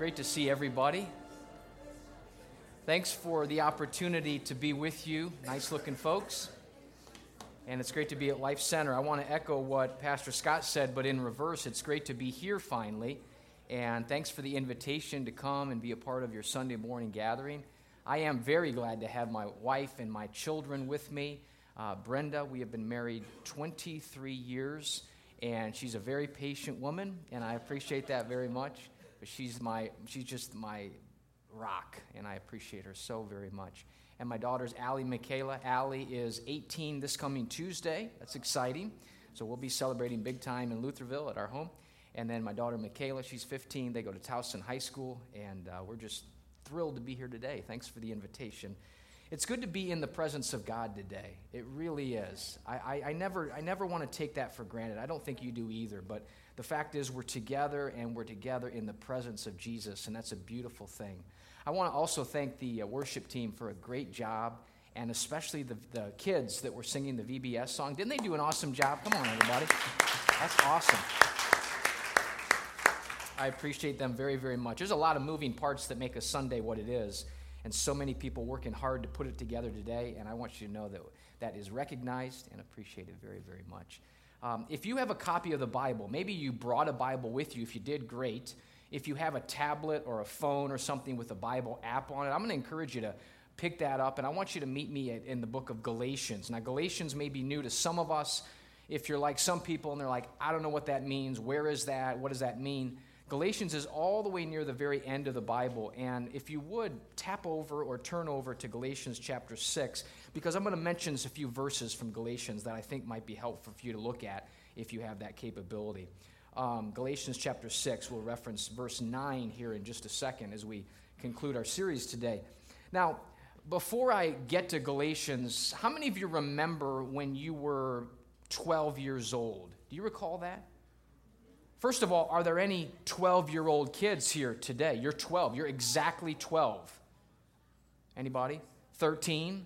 Great to see everybody. Thanks for the opportunity to be with you, nice looking folks. And it's great to be at Life Center. I want to echo what Pastor Scott said, but in reverse, it's great to be here finally. And thanks for the invitation to come and be a part of your Sunday morning gathering. I am very glad to have my wife and my children with me. Uh, Brenda, we have been married 23 years, and she's a very patient woman, and I appreciate that very much. But she's my she's just my rock, and I appreciate her so very much. And my daughter's Allie Michaela. Allie is 18 this coming Tuesday. That's exciting. So we'll be celebrating big time in Lutherville at our home. And then my daughter Michaela, she's 15. They go to Towson High School, and uh, we're just thrilled to be here today. Thanks for the invitation. It's good to be in the presence of God today. It really is. I, I, I never, I never want to take that for granted. I don't think you do either. But the fact is, we're together and we're together in the presence of Jesus, and that's a beautiful thing. I want to also thank the uh, worship team for a great job, and especially the, the kids that were singing the VBS song. Didn't they do an awesome job? Come on, everybody. That's awesome. I appreciate them very, very much. There's a lot of moving parts that make a Sunday what it is, and so many people working hard to put it together today, and I want you to know that that is recognized and appreciated very, very much. Um, if you have a copy of the Bible, maybe you brought a Bible with you. If you did, great. If you have a tablet or a phone or something with a Bible app on it, I'm going to encourage you to pick that up, and I want you to meet me in the book of Galatians. Now, Galatians may be new to some of us. If you're like some people and they're like, I don't know what that means, where is that, what does that mean? Galatians is all the way near the very end of the Bible. And if you would tap over or turn over to Galatians chapter 6, because I'm going to mention a few verses from Galatians that I think might be helpful for you to look at if you have that capability. Um, Galatians chapter 6, we'll reference verse 9 here in just a second as we conclude our series today. Now, before I get to Galatians, how many of you remember when you were 12 years old? Do you recall that? First of all, are there any 12 year old kids here today? You're 12. You're exactly 12. Anybody? 13?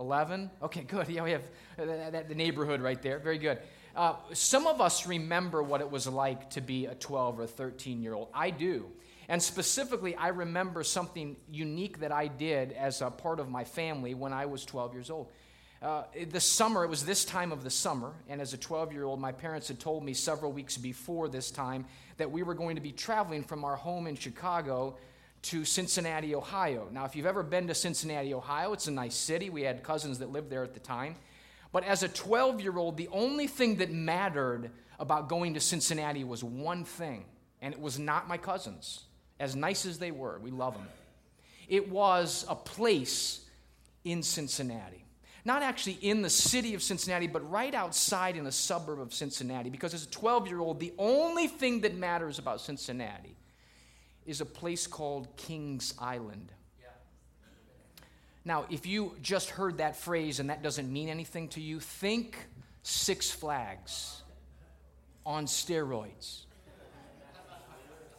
11? Okay, good. Yeah, we have the neighborhood right there. Very good. Uh, some of us remember what it was like to be a 12 or 13 year old. I do. And specifically, I remember something unique that I did as a part of my family when I was 12 years old. Uh, the summer, it was this time of the summer, and as a 12 year old, my parents had told me several weeks before this time that we were going to be traveling from our home in Chicago to Cincinnati, Ohio. Now, if you've ever been to Cincinnati, Ohio, it's a nice city. We had cousins that lived there at the time. But as a 12 year old, the only thing that mattered about going to Cincinnati was one thing, and it was not my cousins, as nice as they were. We love them. It was a place in Cincinnati not actually in the city of Cincinnati, but right outside in a suburb of Cincinnati. Because as a 12 year old, the only thing that matters about Cincinnati is a place called Kings Island. Now, if you just heard that phrase and that doesn't mean anything to you, think Six Flags on steroids.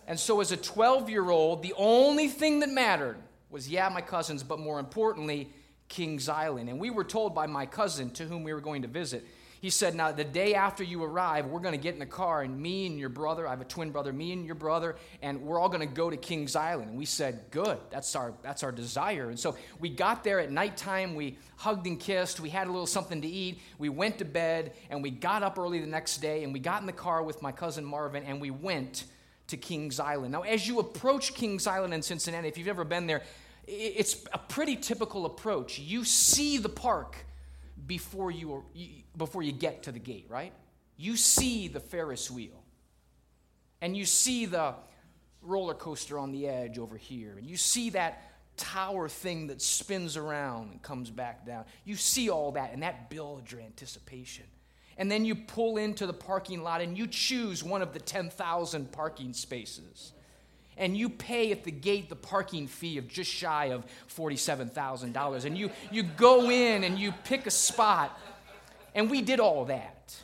And so, as a 12 year old, the only thing that mattered was, yeah, my cousins, but more importantly, Kings Island. And we were told by my cousin to whom we were going to visit, he said, Now, the day after you arrive, we're going to get in the car, and me and your brother, I have a twin brother, me and your brother, and we're all going to go to Kings Island. And we said, Good, that's our, that's our desire. And so we got there at nighttime, we hugged and kissed, we had a little something to eat, we went to bed, and we got up early the next day, and we got in the car with my cousin Marvin, and we went to Kings Island. Now, as you approach Kings Island in Cincinnati, if you've ever been there, it's a pretty typical approach. You see the park before you, before you get to the gate, right? You see the Ferris wheel. And you see the roller coaster on the edge over here. And you see that tower thing that spins around and comes back down. You see all that, and that builds your anticipation. And then you pull into the parking lot and you choose one of the 10,000 parking spaces and you pay at the gate the parking fee of just shy of $47,000. And you, you go in and you pick a spot. And we did all that.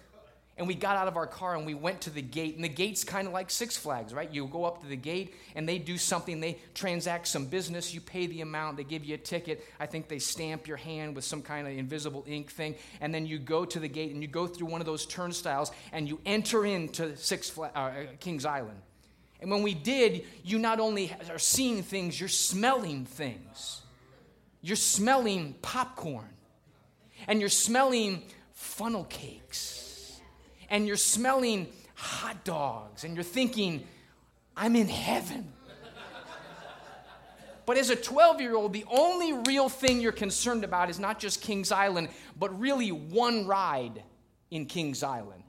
And we got out of our car and we went to the gate. And the gate's kind of like Six Flags, right? You go up to the gate and they do something, they transact some business, you pay the amount, they give you a ticket. I think they stamp your hand with some kind of invisible ink thing. And then you go to the gate and you go through one of those turnstiles and you enter into Six Flags, uh, Kings Island And when we did, you not only are seeing things, you're smelling things. You're smelling popcorn. And you're smelling funnel cakes. And you're smelling hot dogs. And you're thinking, I'm in heaven. But as a 12 year old, the only real thing you're concerned about is not just Kings Island, but really one ride in Kings Island.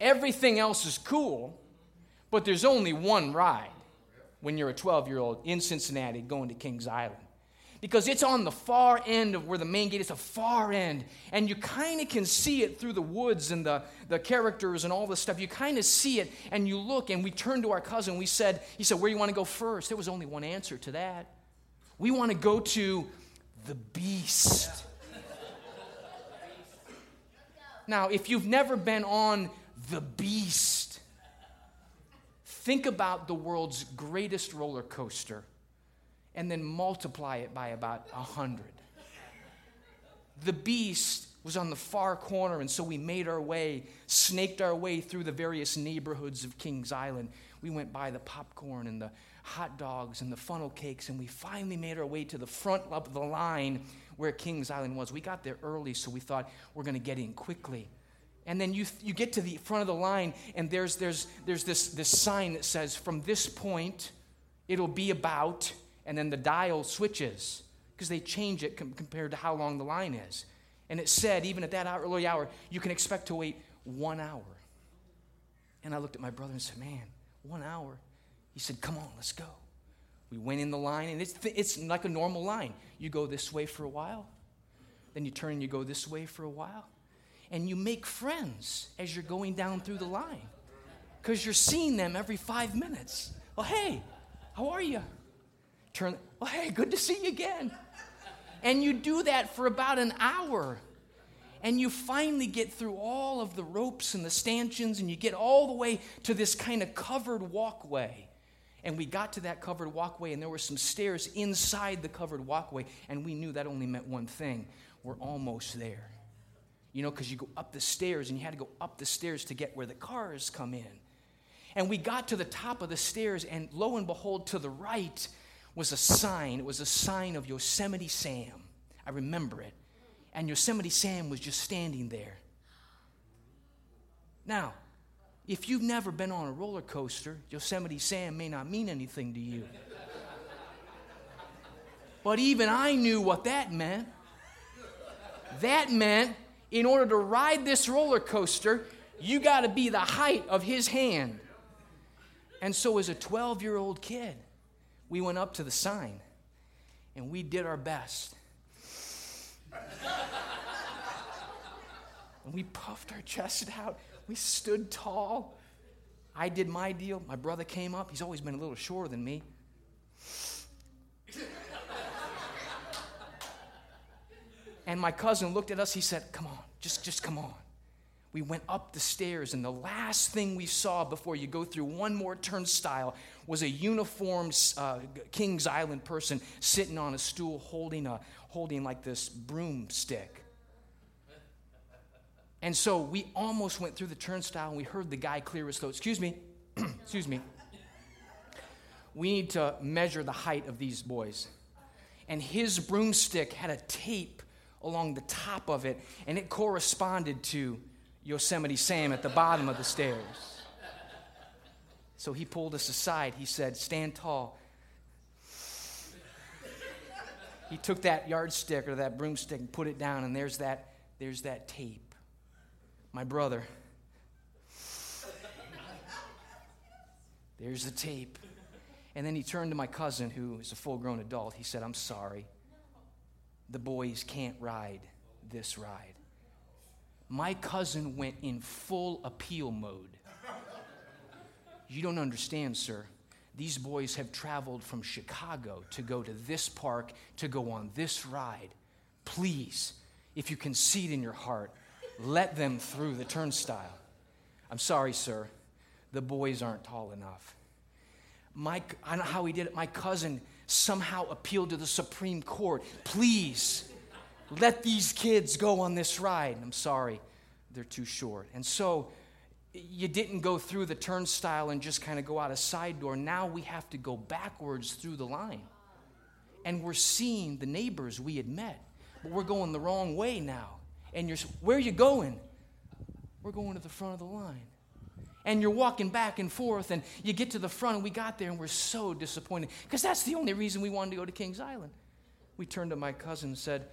Everything else is cool, but there's only one ride when you're a 12 year old in Cincinnati going to Kings Island. Because it's on the far end of where the main gate is, a far end. And you kind of can see it through the woods and the, the characters and all this stuff. You kind of see it and you look, and we turned to our cousin. We said, He said, Where do you want to go first? There was only one answer to that. We want to go to the beast. Now, if you've never been on the beast, think about the world's greatest roller coaster and then multiply it by about a hundred. The beast was on the far corner, and so we made our way, snaked our way through the various neighborhoods of Kings Island. We went by the popcorn and the hot dogs and the funnel cakes, and we finally made our way to the front of the line where Kings Island was. We got there early, so we thought we're going to get in quickly. And then you, you get to the front of the line, and there's, there's, there's this, this sign that says, from this point, it'll be about, and then the dial switches because they change it com- compared to how long the line is. And it said, even at that early hour, you can expect to wait one hour. And I looked at my brother and said, Man, one hour? He said, Come on, let's go. We went in the line, and it's, it's like a normal line. You go this way for a while, then you turn and you go this way for a while, and you make friends as you're going down through the line because you're seeing them every five minutes. Well, hey, how are you? Turn, well, hey, good to see you again. And you do that for about an hour. And you finally get through all of the ropes and the stanchions, and you get all the way to this kind of covered walkway. And we got to that covered walkway, and there were some stairs inside the covered walkway, and we knew that only meant one thing we're almost there. You know, because you go up the stairs, and you had to go up the stairs to get where the cars come in. And we got to the top of the stairs, and lo and behold, to the right was a sign. It was a sign of Yosemite Sam. I remember it. And Yosemite Sam was just standing there. Now, if you've never been on a roller coaster, Yosemite Sam may not mean anything to you. But even I knew what that meant. That meant in order to ride this roller coaster, you got to be the height of his hand. And so, as a 12 year old kid, we went up to the sign and we did our best. and we puffed our chest out we stood tall. I did my deal. My brother came up. He's always been a little shorter than me. And my cousin looked at us. He said, Come on, just, just come on. We went up the stairs, and the last thing we saw before you go through one more turnstile was a uniformed uh, Kings Island person sitting on a stool holding, a, holding like this broomstick. And so we almost went through the turnstile and we heard the guy clear his throat. Excuse me, excuse me. We need to measure the height of these boys. And his broomstick had a tape along the top of it, and it corresponded to Yosemite Sam at the bottom of the stairs. So he pulled us aside. He said, Stand tall. He took that yardstick or that broomstick and put it down, and there's that, there's that tape my brother. There's the tape. And then he turned to my cousin, who is a full grown adult. He said, I'm sorry. The boys can't ride this ride. My cousin went in full appeal mode. You don't understand, sir. These boys have traveled from Chicago to go to this park, to go on this ride. Please, if you can see it in your heart, let them through the turnstile. I'm sorry, sir. The boys aren't tall enough. Mike, I don't know how he did it. My cousin somehow appealed to the Supreme Court. Please, let these kids go on this ride. I'm sorry, they're too short. And so you didn't go through the turnstile and just kind of go out a side door. Now we have to go backwards through the line. And we're seeing the neighbors we had met, but we're going the wrong way now. And you're, where are you going? We're going to the front of the line. And you're walking back and forth, and you get to the front, and we got there, and we're so disappointed because that's the only reason we wanted to go to Kings Island. We turned to my cousin and said,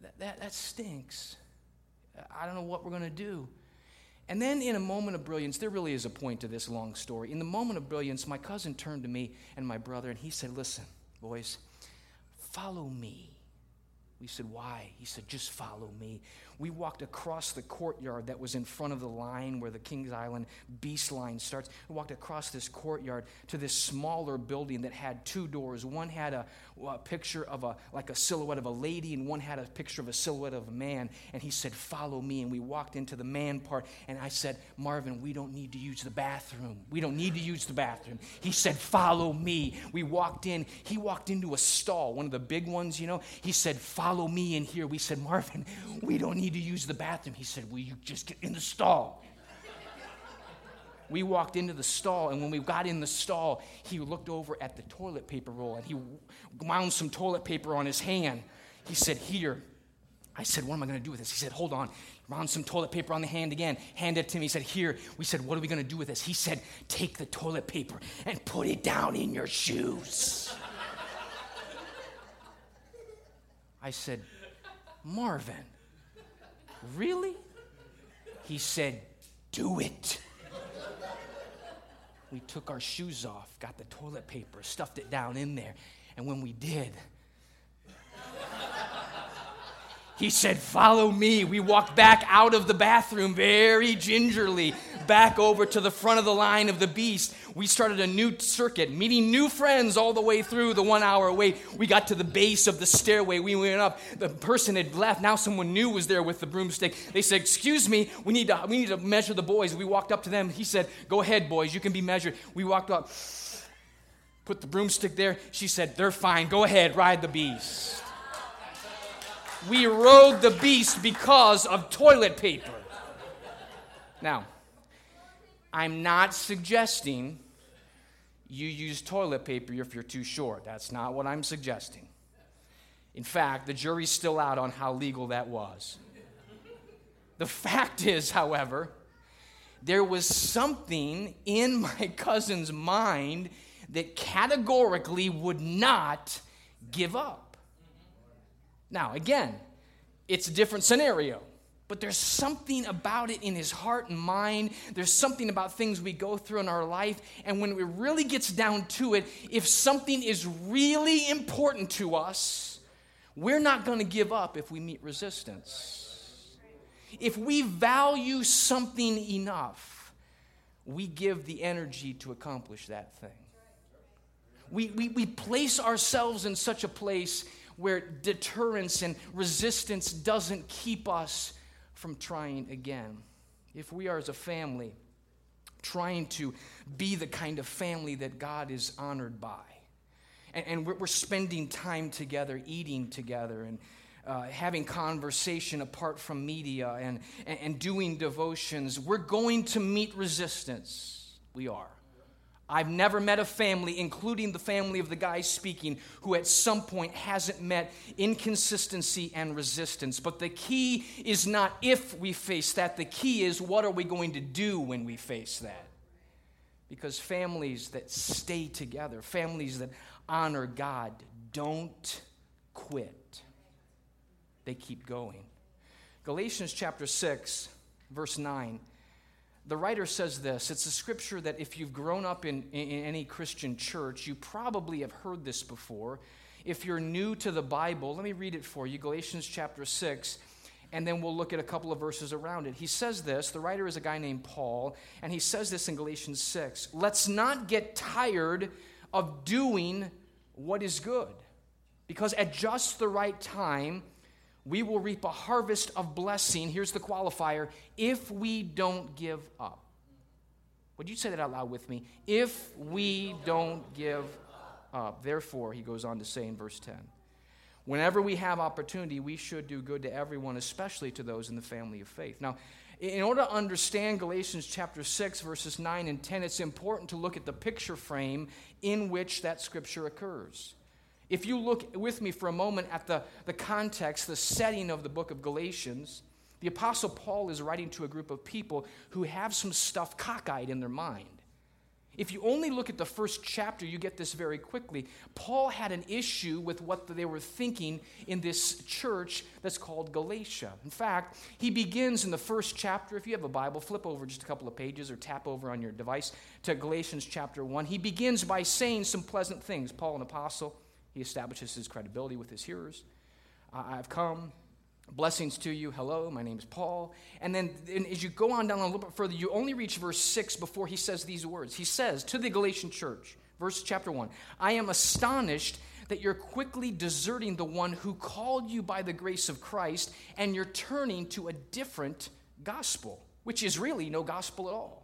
that, that, that stinks. I don't know what we're going to do. And then, in a moment of brilliance, there really is a point to this long story. In the moment of brilliance, my cousin turned to me and my brother, and he said, Listen, boys, follow me. We said, Why? He said, Just follow me. We walked across the courtyard that was in front of the line where the Kings Island beast line starts. We walked across this courtyard to this smaller building that had two doors. One had a, a picture of a, like a silhouette of a lady, and one had a picture of a silhouette of a man. And he said, Follow me. And we walked into the man part, and I said, Marvin, we don't need to use the bathroom. We don't need to use the bathroom. He said, Follow me. We walked in. He walked into a stall, one of the big ones, you know. He said, Follow me in here. We said, Marvin, we don't need to use the bathroom. He said, Will you just get in the stall? We walked into the stall, and when we got in the stall, he looked over at the toilet paper roll and he wound some toilet paper on his hand. He said, Here. I said, What am I going to do with this? He said, Hold on. Wound some toilet paper on the hand again. Handed it to me. He said, Here. We said, What are we going to do with this? He said, Take the toilet paper and put it down in your shoes. I said, Marvin, Really? He said, Do it. We took our shoes off, got the toilet paper, stuffed it down in there. And when we did, he said, Follow me. We walked back out of the bathroom very gingerly, back over to the front of the line of the beast. We started a new circuit, meeting new friends all the way through the one hour wait. We got to the base of the stairway. We went up. The person had left. Now someone new was there with the broomstick. They said, Excuse me, we need to, we need to measure the boys. We walked up to them. He said, Go ahead, boys, you can be measured. We walked up, put the broomstick there. She said, They're fine. Go ahead, ride the beast. We rode the beast because of toilet paper. Now, I'm not suggesting you use toilet paper if you're too short. That's not what I'm suggesting. In fact, the jury's still out on how legal that was. The fact is, however, there was something in my cousin's mind that categorically would not give up. Now, again, it's a different scenario but there's something about it in his heart and mind. There's something about things we go through in our life. And when it really gets down to it, if something is really important to us, we're not going to give up if we meet resistance. If we value something enough, we give the energy to accomplish that thing. We, we, we place ourselves in such a place where deterrence and resistance doesn't keep us from trying again. If we are as a family trying to be the kind of family that God is honored by, and, and we're, we're, spending time together, eating together, and uh, having conversation apart from media, and, and, and doing devotions, we're going to meet resistance. We are. I've never met a family, including the family of the guy speaking, who at some point hasn't met inconsistency and resistance. But the key is not if we face that, the key is what are we going to do when we face that? Because families that stay together, families that honor God, don't quit, they keep going. Galatians chapter 6, verse 9 the writer says this it's a scripture that if you've grown up in, in, any Christian church, you probably have heard this before. If you're new to the Bible, let me read it for you Galatians chapter 6, and then we'll look at a couple of verses around it. He says this the writer is a guy named Paul, and he says this in Galatians 6 Let's not get tired of doing what is good, because at just the right time, we will reap a harvest of blessing. Here's the qualifier if we don't give up. Would you say that out loud with me? If we don't give up. Therefore, he goes on to say in verse 10 whenever we have opportunity, we should do good to everyone, especially to those in the family of faith. Now, In order to understand Galatians chapter 6, verses 9 and 10, it's important to look at the picture frame in which that scripture occurs. If you look with me for a moment at the, the context, the setting of the book of Galatians, the Apostle Paul is writing to a group of people who have some stuff cockeyed in their mind. If you only look at the first chapter, you get this very quickly. Paul had an issue with what they were thinking in this church that's called Galatia. In fact, he begins in the first chapter. If you have a Bible, flip over just a couple of pages or tap over on your device to Galatians chapter 1. He begins by saying some pleasant things. Paul, an apostle, he establishes his credibility with his hearers. I've come Blessings to you. Hello, my name is Paul. And then and as you go on down a little bit further, you only reach verse 6 before he says these words. He says to the Galatian church, verse chapter 1, I am astonished that you're quickly deserting the one who called you by the grace of Christ and you're turning to a different gospel, which is really no gospel at all.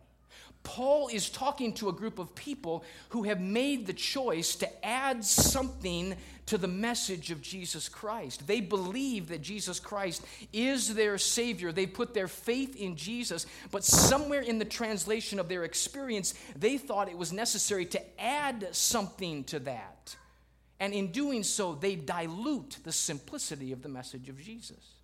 Paul is talking to a group of people who have made the choice to add something to the message of Jesus Christ. They believe that Jesus Christ is their Savior. They put their faith in Jesus, but somewhere in the translation of their experience, they thought it was necessary to add something to that. And in doing so, they dilute the simplicity of the message of Jesus.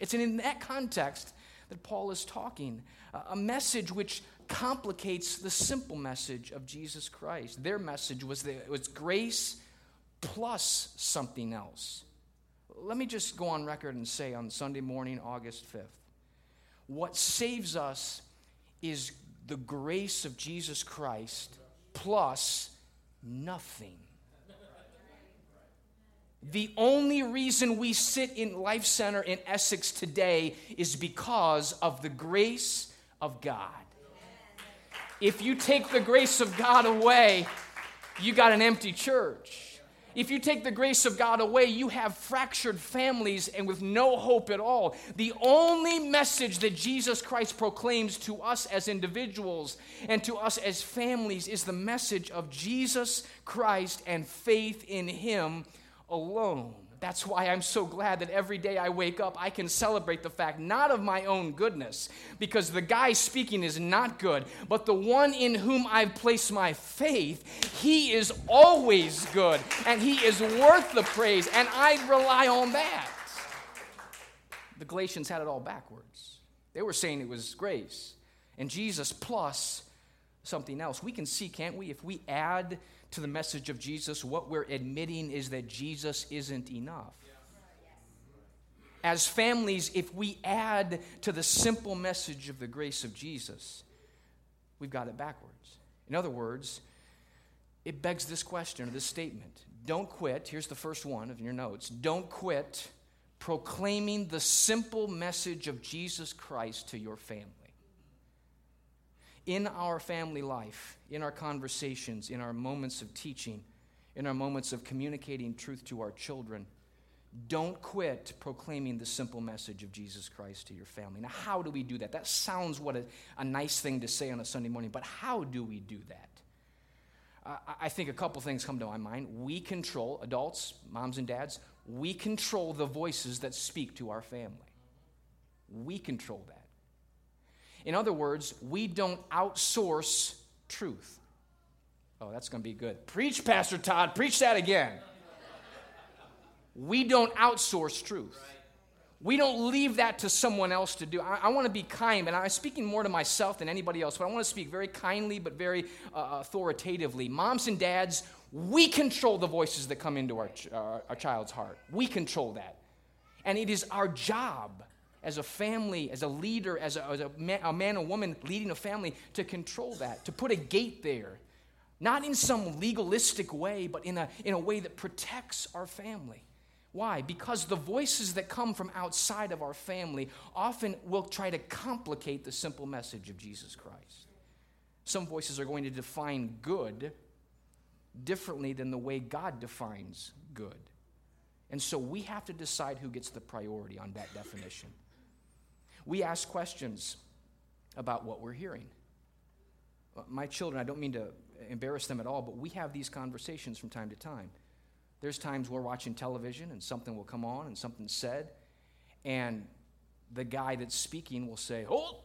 It's in that context that Paul is talking, a message which complicates the simple message of Jesus Christ. Their message was, it was grace plus something else. Let me just go on record and say on Sunday morning, August 5th, what saves us is the grace of Jesus Christ plus nothing. The only reason we sit in Life Center in Essex today is because of the grace of God. If you take the grace of God away, you got an empty church. If you take the grace of God away, you have fractured families and with no hope at all. The only message that Jesus Christ proclaims to us as individuals and to us as families is the message of Jesus Christ and faith in Him alone. That's why I'm so glad that every day I wake up, I can celebrate the fact not of my own goodness, because the guy speaking is not good, but the one in whom I've placed my faith, he is always good, and he is worth the praise, and I rely on that. The Galatians had it all backwards. They were saying it was grace, and Jesus plus something else. We can see, can't we, if we add to the message of Jesus, what we're admitting is that Jesus isn't enough. As families, if we add to the simple message of the grace of Jesus, we've got it backwards. In other words, it begs this question or this statement Don't quit. Here's the first one of your notes. Don't quit proclaiming the simple message of Jesus Christ to your family in our family life, in our conversations, in our moments of teaching, in our moments of communicating truth to our children, don't quit proclaiming the simple message of Jesus Christ to your family. Now, how do we do that? That sounds what a, a nice thing to say on a Sunday morning, but how do we do that? I think a couple things come to my mind. We control, adults, moms and dads, we control the voices that speak to our family. We control that. In other words, we don't outsource truth. Oh, that's going to be good. Preach, Pastor Todd. Preach that again. We don't outsource truth. We don't leave that to someone else to do. I, I want to be kind, and I'm speaking more to myself than anybody else, but I want to speak very kindly but very uh, authoritatively. Moms and dads, we control the voices that come into our, ch- uh, our child's heart. We control that. And it is our job as a family, as a leader, as a, as a, man, a man or woman leading a family, to control that, to put a gate there. Not in some legalistic way, but in a, in a way that protects our family. Why? Because the voices that come from outside of our family often will try to complicate the simple message of Jesus Christ. Some voices are going to define good differently than the way God defines good. And so we have to decide who gets the priority on that definition we ask questions about what we're hearing. Uh, my children, I don't mean to embarrass them at all, but we have these conversations from time to time. There's times we're watching television and something will come on and something's said, and the guy that's speaking will say, Oh,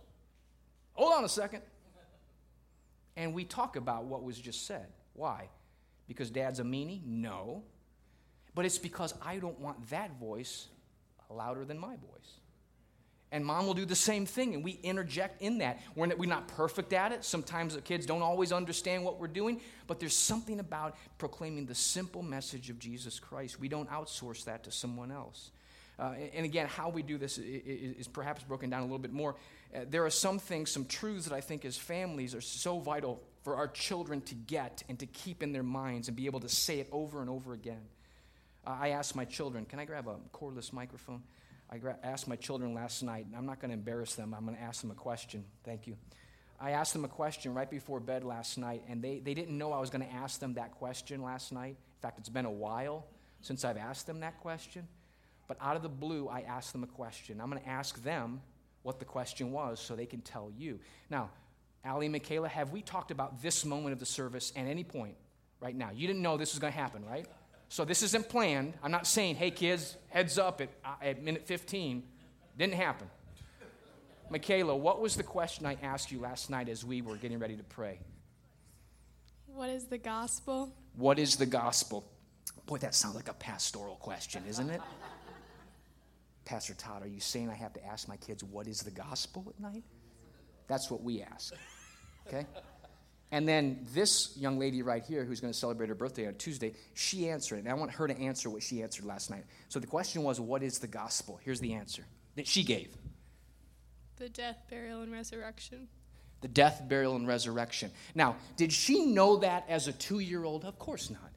Hold on a second. And we talk about what was just said. Why? Because dad's a meanie? No. But it's because I don't want that voice louder than my voice. And mom will do the same thing, and we interject in that. We're not, perfect at it. Sometimes the kids don't always understand what we're doing, but there's something about proclaiming the simple message of Jesus Christ. We don't outsource that to someone else. Uh, and again, how we do this is, is perhaps broken down a little bit more. Uh, there are some things, some truths that I think as families are so vital for our children to get and to keep in their minds and be able to say it over and over again. Uh, I ask my children, can I grab a cordless microphone? I asked my children last night, and I'm not going to embarrass them, I'm going to ask them a question. Thank you. I asked them a question right before bed last night, and they, they didn't know I was going to ask them that question last night. In fact, it's been a while since I've asked them that question. But out of the blue, I asked them a question. I'm going to ask them what the question was so they can tell you. Now, Ali and Michaela, have we talked about this moment of the service at any point right now? You didn't know this was going to happen, right? So this isn't planned. I'm not saying, hey, kids, heads up at, uh, at minute 15. Didn't happen. Michaela, what was the question I asked you last night as we were getting ready to pray? What is the gospel? What is the gospel? Boy, that sounds like a pastoral question, isn't it? Pastor Todd, are you saying I have to ask my kids what is the gospel at night? That's what we ask. Okay? And then this young lady right here, who's going to celebrate her birthday on Tuesday, she answered it. And I want her to answer what she answered last night. So the question was, What is the gospel? Here's the answer that she gave The death, burial, and resurrection. The death, burial, and resurrection. Now, did she know that as a two year old? Of course not.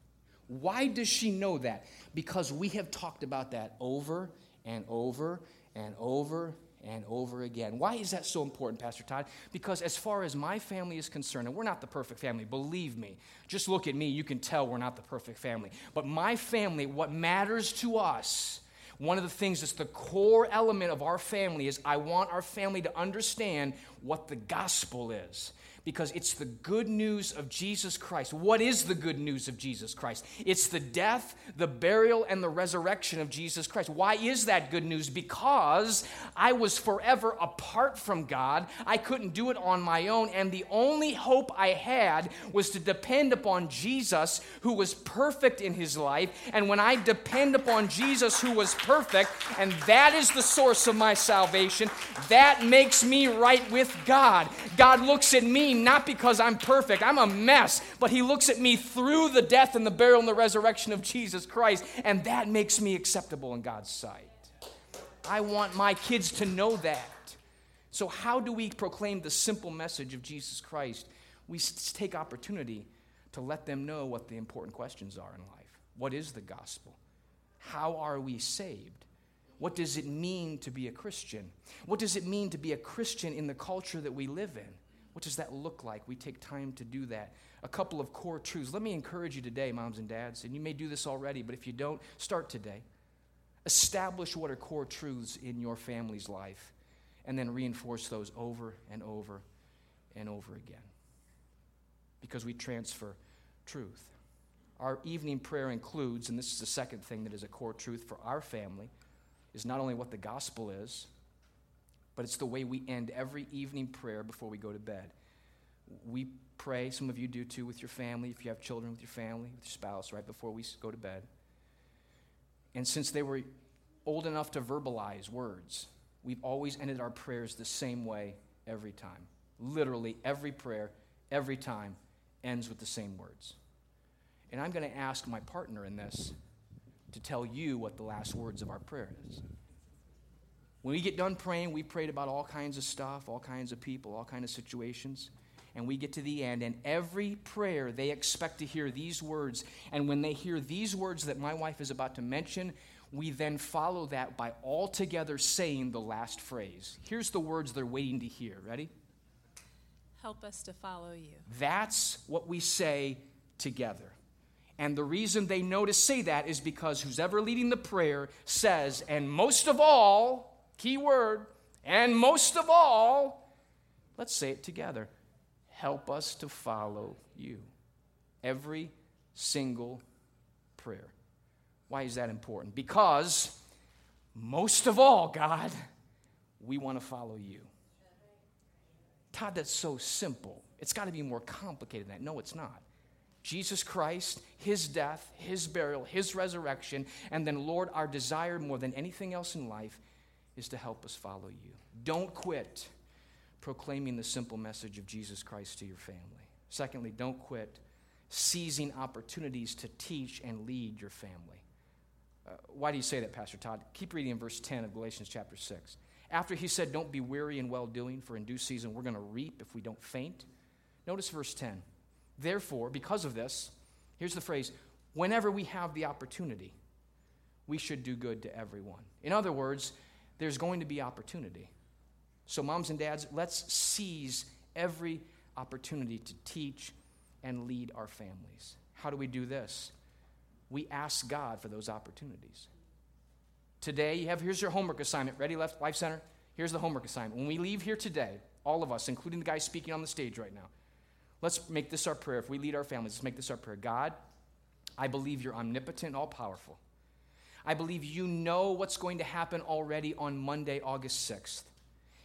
Why does she know that? Because we have talked about that over and over and over and over again. Why is that so important, Pastor Todd? Because as far as my family is concerned, and we're not the perfect family, believe me. Just look at me, you can tell we're not the perfect family. But my family, what matters to us, one of the things that's the core element of our family is I want our family to understand what the gospel is because it's the good news of Jesus Christ. What is the good news of Jesus Christ? It's the death, the burial, and the resurrection of Jesus Christ. Why is that good news? Because I was forever apart from God. I couldn't do it on my own, and the only hope I had was to depend upon Jesus, who was perfect in his life. And when I depend upon Jesus, who was perfect, and that is the source of my salvation, that makes me right with God. God looks at me not because I'm perfect, I'm a mess, but He looks at me through the death and the burial and the resurrection of Jesus Christ, and that makes me acceptable in God's sight. I want my kids to know that. So, how do we proclaim the simple message of Jesus Christ? We take opportunity to let them know what the important questions are in life. What is the gospel? How are we saved? What does it mean to be a Christian? What does it mean to be a Christian in the culture that we live in? What does that look like? We take time to do that. A couple of core truths. Let me encourage you today, moms and dads, and you may do this already, but if you don't, start today. Establish what are core truths in your family's life, and then reinforce those over and over and over again. Because we transfer truth. Our evening prayer includes, and this is the second thing that is a core truth for our family, is not only what the gospel is, but it's the way we end every evening prayer before we go to bed. We pray, some of you do too, with your family, if you have children with your family, with your spouse, right before we go to bed. And since they were old enough to verbalize words, we've always ended our prayers the same way every time. Literally, every prayer, every time, ends with the same words. And I'm going to ask my partner in this to tell you what the last words of our prayer is. When we get done praying, we prayed about all kinds of stuff, all kinds of people, all kinds of situations. And we get to the end, and every prayer they expect to hear these words. And when they hear these words that my wife is about to mention, we then follow that by all together saying the last phrase. Here's the words they're waiting to hear. Ready? Help us to follow you. That's what we say together. And the reason they know to say that is because who's ever leading the prayer says, and most of all, Key word. And most of all, let's say it together help us to follow you. Every single prayer. Why is that important? Because most of all, God, we want to follow you. Todd, that's so simple. It's got to be more complicated than that. No, it's not. Jesus Christ, His death, His burial, His resurrection, and then, Lord, our desire more than anything else in life is to help us follow you. Don't quit proclaiming the simple message of Jesus Christ to your family. Secondly, don't quit seizing opportunities to teach and lead your family. Uh, why do you say that, Pastor Todd? Keep reading in verse 10 of Galatians chapter 6. After he said, Don't be weary in well doing, for in due season we're going to reap if we don't faint. Notice verse 10. Therefore, because of this, here's the phrase whenever we have the opportunity, we should do good to everyone. In other words, there's going to be opportunity. So, moms and dads, let's seize every opportunity to teach and lead our families. How do we do this? We ask God for those opportunities. Today, you have here's your homework assignment. Ready, left, Life Center? Here's the homework assignment. When we leave here today, all of us, including the guy speaking on the stage right now, let's make this our prayer. If we lead our families, let's make this our prayer. God, I believe you're omnipotent, all powerful. I believe you know what's going to happen already on Monday, August 6th.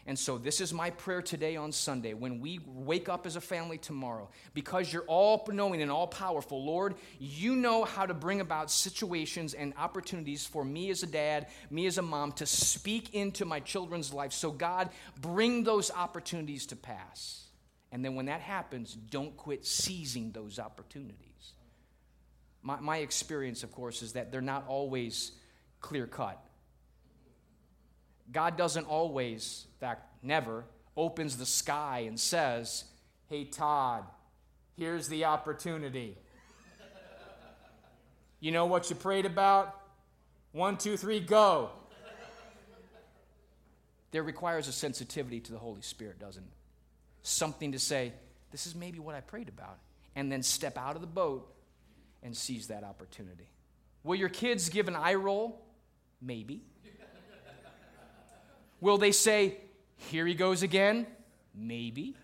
And so, this is my prayer today on Sunday when we wake up as a family tomorrow. Because you're all knowing and all powerful, Lord, you know how to bring about situations and opportunities for me as a dad, me as a mom, to speak into my children's life. So, God, bring those opportunities to pass. And then, when that happens, don't quit seizing those opportunities. My, my experience, of course, is that they're not always clear cut. God doesn't always, in fact, never, opens the sky and says, Hey, Todd, here's the opportunity. You know what you prayed about? One, two, three, go. There requires a sensitivity to the Holy Spirit, doesn't it? Something to say, This is maybe what I prayed about. And then step out of the boat and seize that opportunity. Will your kids give an eye roll? Maybe. Will they say, Here he goes again? Maybe.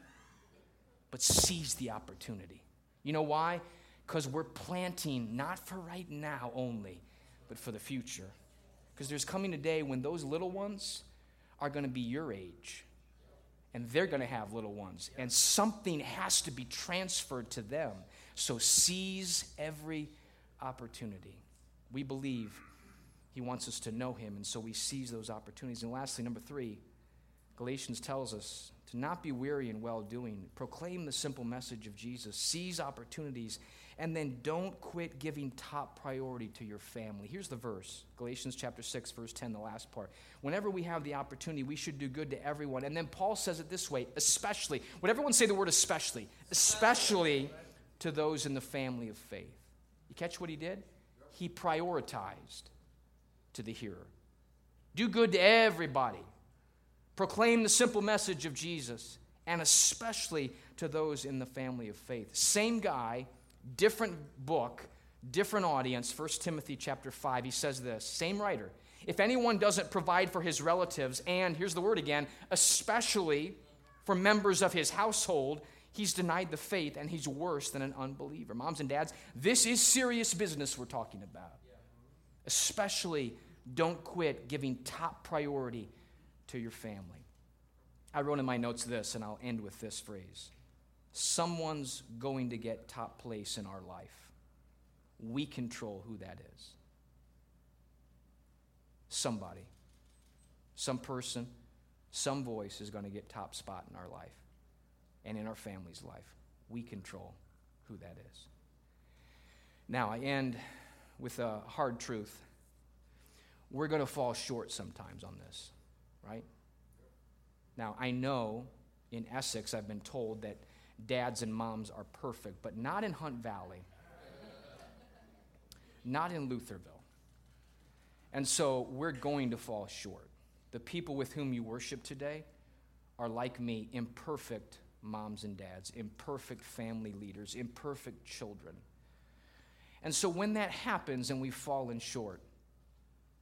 But seize the opportunity. You know why? Because we're planting not for right now only, but for the future. Because there's coming a day when those little ones are going to be your age and they're going to have little ones, and something has to be transferred to them. So seize every opportunity. We believe he wants us to know him, and so we seize those opportunities. And lastly, number three, Galatians tells us to not be weary in well doing. Proclaim the simple message of Jesus. Seize opportunities, and then don't quit giving top priority to your family. Here's the verse Galatians chapter 6, verse 10, the last part. Whenever we have the opportunity, we should do good to everyone. And then Paul says it this way especially. Would everyone say the word especially? Especially to those in the family of faith. You catch what he did? He prioritized to the hearer. Do good to everybody. Proclaim the simple message of Jesus, and especially to those in the family of faith. Same guy, different book, different audience. 1 Timothy chapter 5, he says this, same writer. If anyone doesn't provide for his relatives, and here's the word again, especially for members of his household, he's denied the faith and he's worse than an unbeliever. Moms and dads, this is serious business we're talking about especially don't quit giving top priority to your family. I wrote in my notes this, and I'll end with this phrase Someone's going to get top place in our life. We control who that is. Somebody, some person, some voice is going to get top spot in our life and in our family's life. We control who that is. Now, I end with a hard truth. We're going to fall short sometimes on this, right? Now, I know in Essex, I've been told that dads and moms are perfect, but not in Hunt Valley, not in Lutherville. And so we're going to fall short. The people with whom you worship today are like me, imperfect moms and dads, imperfect family leaders, imperfect children. And so when that happens and we've fallen short,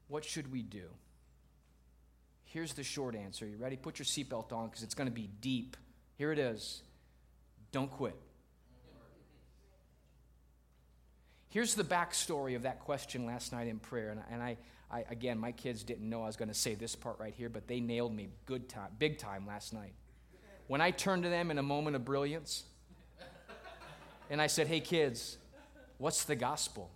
what should we do? Here's the short answer. You ready? Put your seatbelt on because it's going to be deep. Here it is. Don't quit. Here's the backstory of that question last night in prayer. And, and I, I, again, my kids didn't know I was going to say this part right here, but they nailed me good time, big time last night. When I turned to them in a moment of brilliance and I said, Hey, kids, what's the gospel?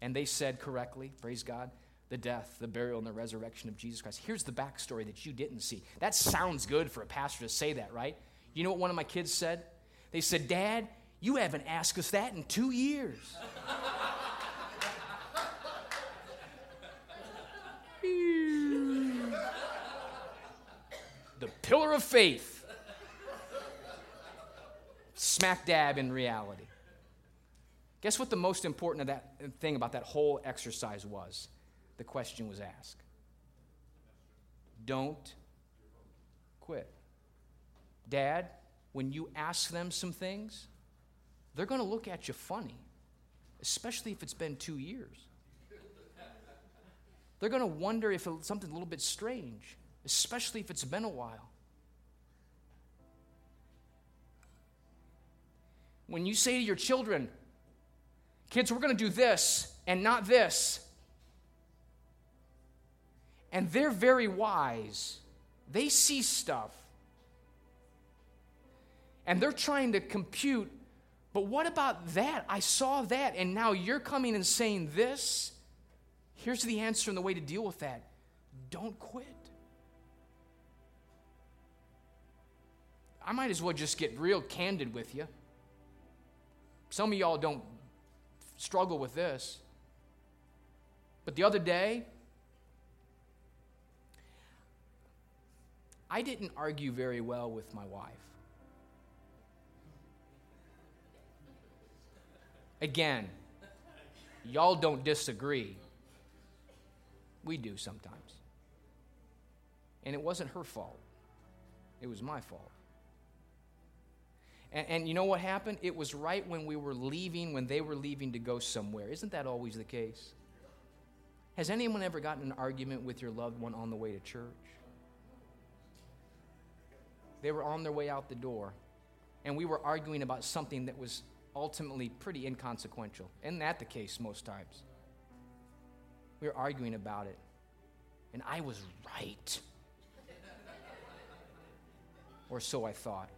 And they said correctly, praise God, the death, the burial, and the resurrection of Jesus Christ. Here's the backstory that you didn't see. That sounds good for a pastor to say that, right? You know what one of my kids said? They said, Dad, you haven't asked us that in two years. the pillar of faith. Smack dab in reality. Guess what the most important of that thing about that whole exercise was? The question was asked. Don't quit. Dad, when you ask them some things, they're going to look at you funny, especially if it's been two years. They're going to wonder if it's something a little bit strange, especially if it's been a while. When you say to your children, kids, we're going to do this and not this, and they're very wise, they see stuff and they're trying to compute, but what about that? I saw that, and now you're coming and saying this. Here's the answer and the way to deal with that don't quit. I might as well just get real candid with you. Some of y'all don't struggle with this. But the other day, I didn't argue very well with my wife. Again, y'all don't disagree. We do sometimes. And it wasn't her fault, it was my fault. And, and, you know what happened? It was right when we were leaving, when they were leaving to go somewhere. Isn't that always the case? Has anyone ever gotten an argument with your loved one on the way to church? They were on their way out the door, and we were arguing about something that was ultimately pretty inconsequential. Isn't that the case most times? We were arguing about it, and I was right. or so I thought.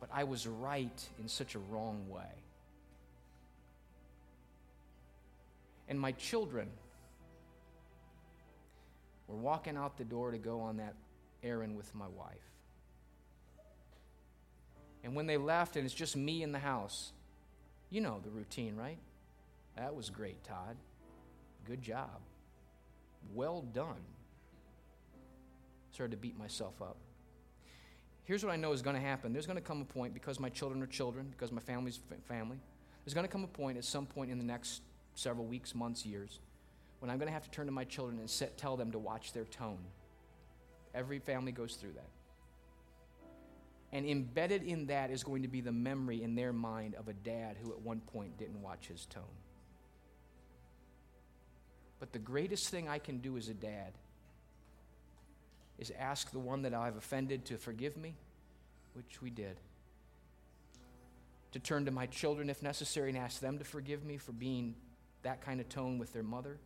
But I was right in such a wrong way. And my children were walking out the door to go on that errand with my wife. And when they left and it's just me in the house, you know the routine, right? That was great, Todd. Good job. Well done. Started to beat myself up. Here's what I know is going to happen. There's going to come a point, because my children are children, because my family's family, there's going to come a point at some point in the next several weeks, months, years, when I'm going to have to turn to my children and set, tell them to watch their tone. Every family goes through that. And embedded in that is going to be the memory in their mind of a dad who at one point didn't watch his tone. But the greatest thing I can do as a dad is ask the one that I've offended to forgive me, which we did. To turn to my children if necessary and ask them to forgive me for being that kind of tone with their mother.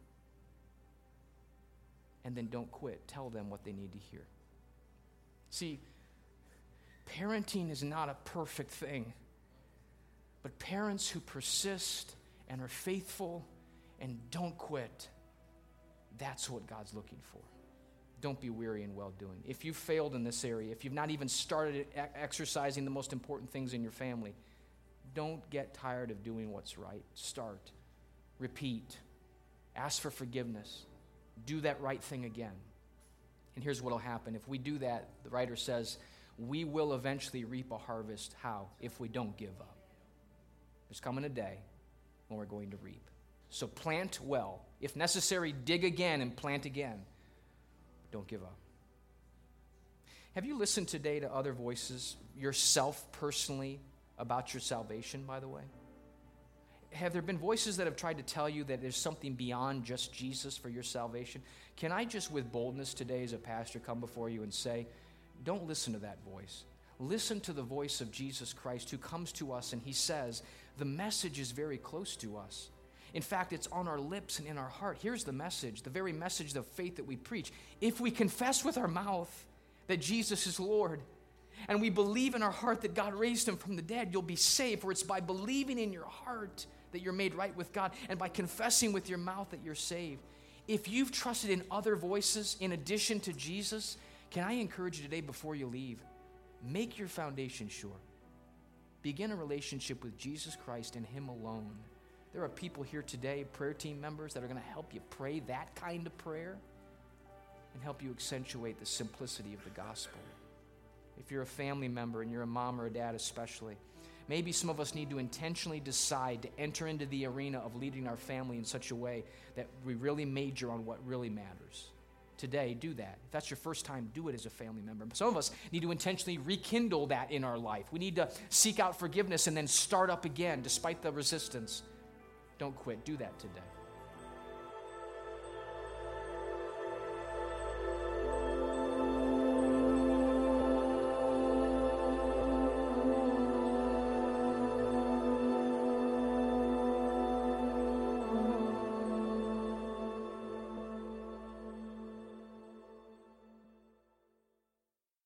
And then don't quit. Tell them what they need to hear. See, Parenting is not a perfect thing, but parents who persist and are faithful and don't quit, that's what God's looking for. Don't be weary in well doing. If you've failed in this area, if you've not even started exercising the most important things in your family, don't get tired of doing what's right. Start, repeat, ask for forgiveness, do that right thing again. And here's what will happen. If we do that, the writer says, we will eventually reap a harvest. How? If we don't give up. There's coming a day when we're going to reap. So plant well. If necessary, dig again and plant again. Don't give up. Have you listened today to other voices, yourself personally, about your salvation, by the way? Have there been voices that have tried to tell you that there's something beyond just Jesus for your salvation? Can I just, with boldness today as a pastor, come before you and say, don't listen to that voice. Listen to the voice of Jesus Christ who comes to us and he says, The message is very close to us. In fact, it's on our lips and in our heart. Here's the message, the very message of faith that we preach. If we confess with our mouth that Jesus is Lord, and we believe in our heart that God raised him from the dead, you'll be saved. For it's by believing in your heart that you're made right with God and by confessing with your mouth that you're saved. If you've trusted in other voices in addition to Jesus, can I encourage you today before you leave? Make your foundation sure. Begin a relationship with Jesus Christ and Him alone. There are people here today, prayer team members, that are going to help you pray that kind of prayer and help you accentuate the simplicity of the gospel. If you're a family member and you're a mom or a dad, especially, maybe some of us need to intentionally decide to enter into the arena of leading our family in such a way that we really major on what really matters. Today, do that. If that's your first time, do it as a family member. Some of us need to intentionally rekindle that in our life. We need to seek out forgiveness and then start up again despite the resistance. Don't quit. Do that today.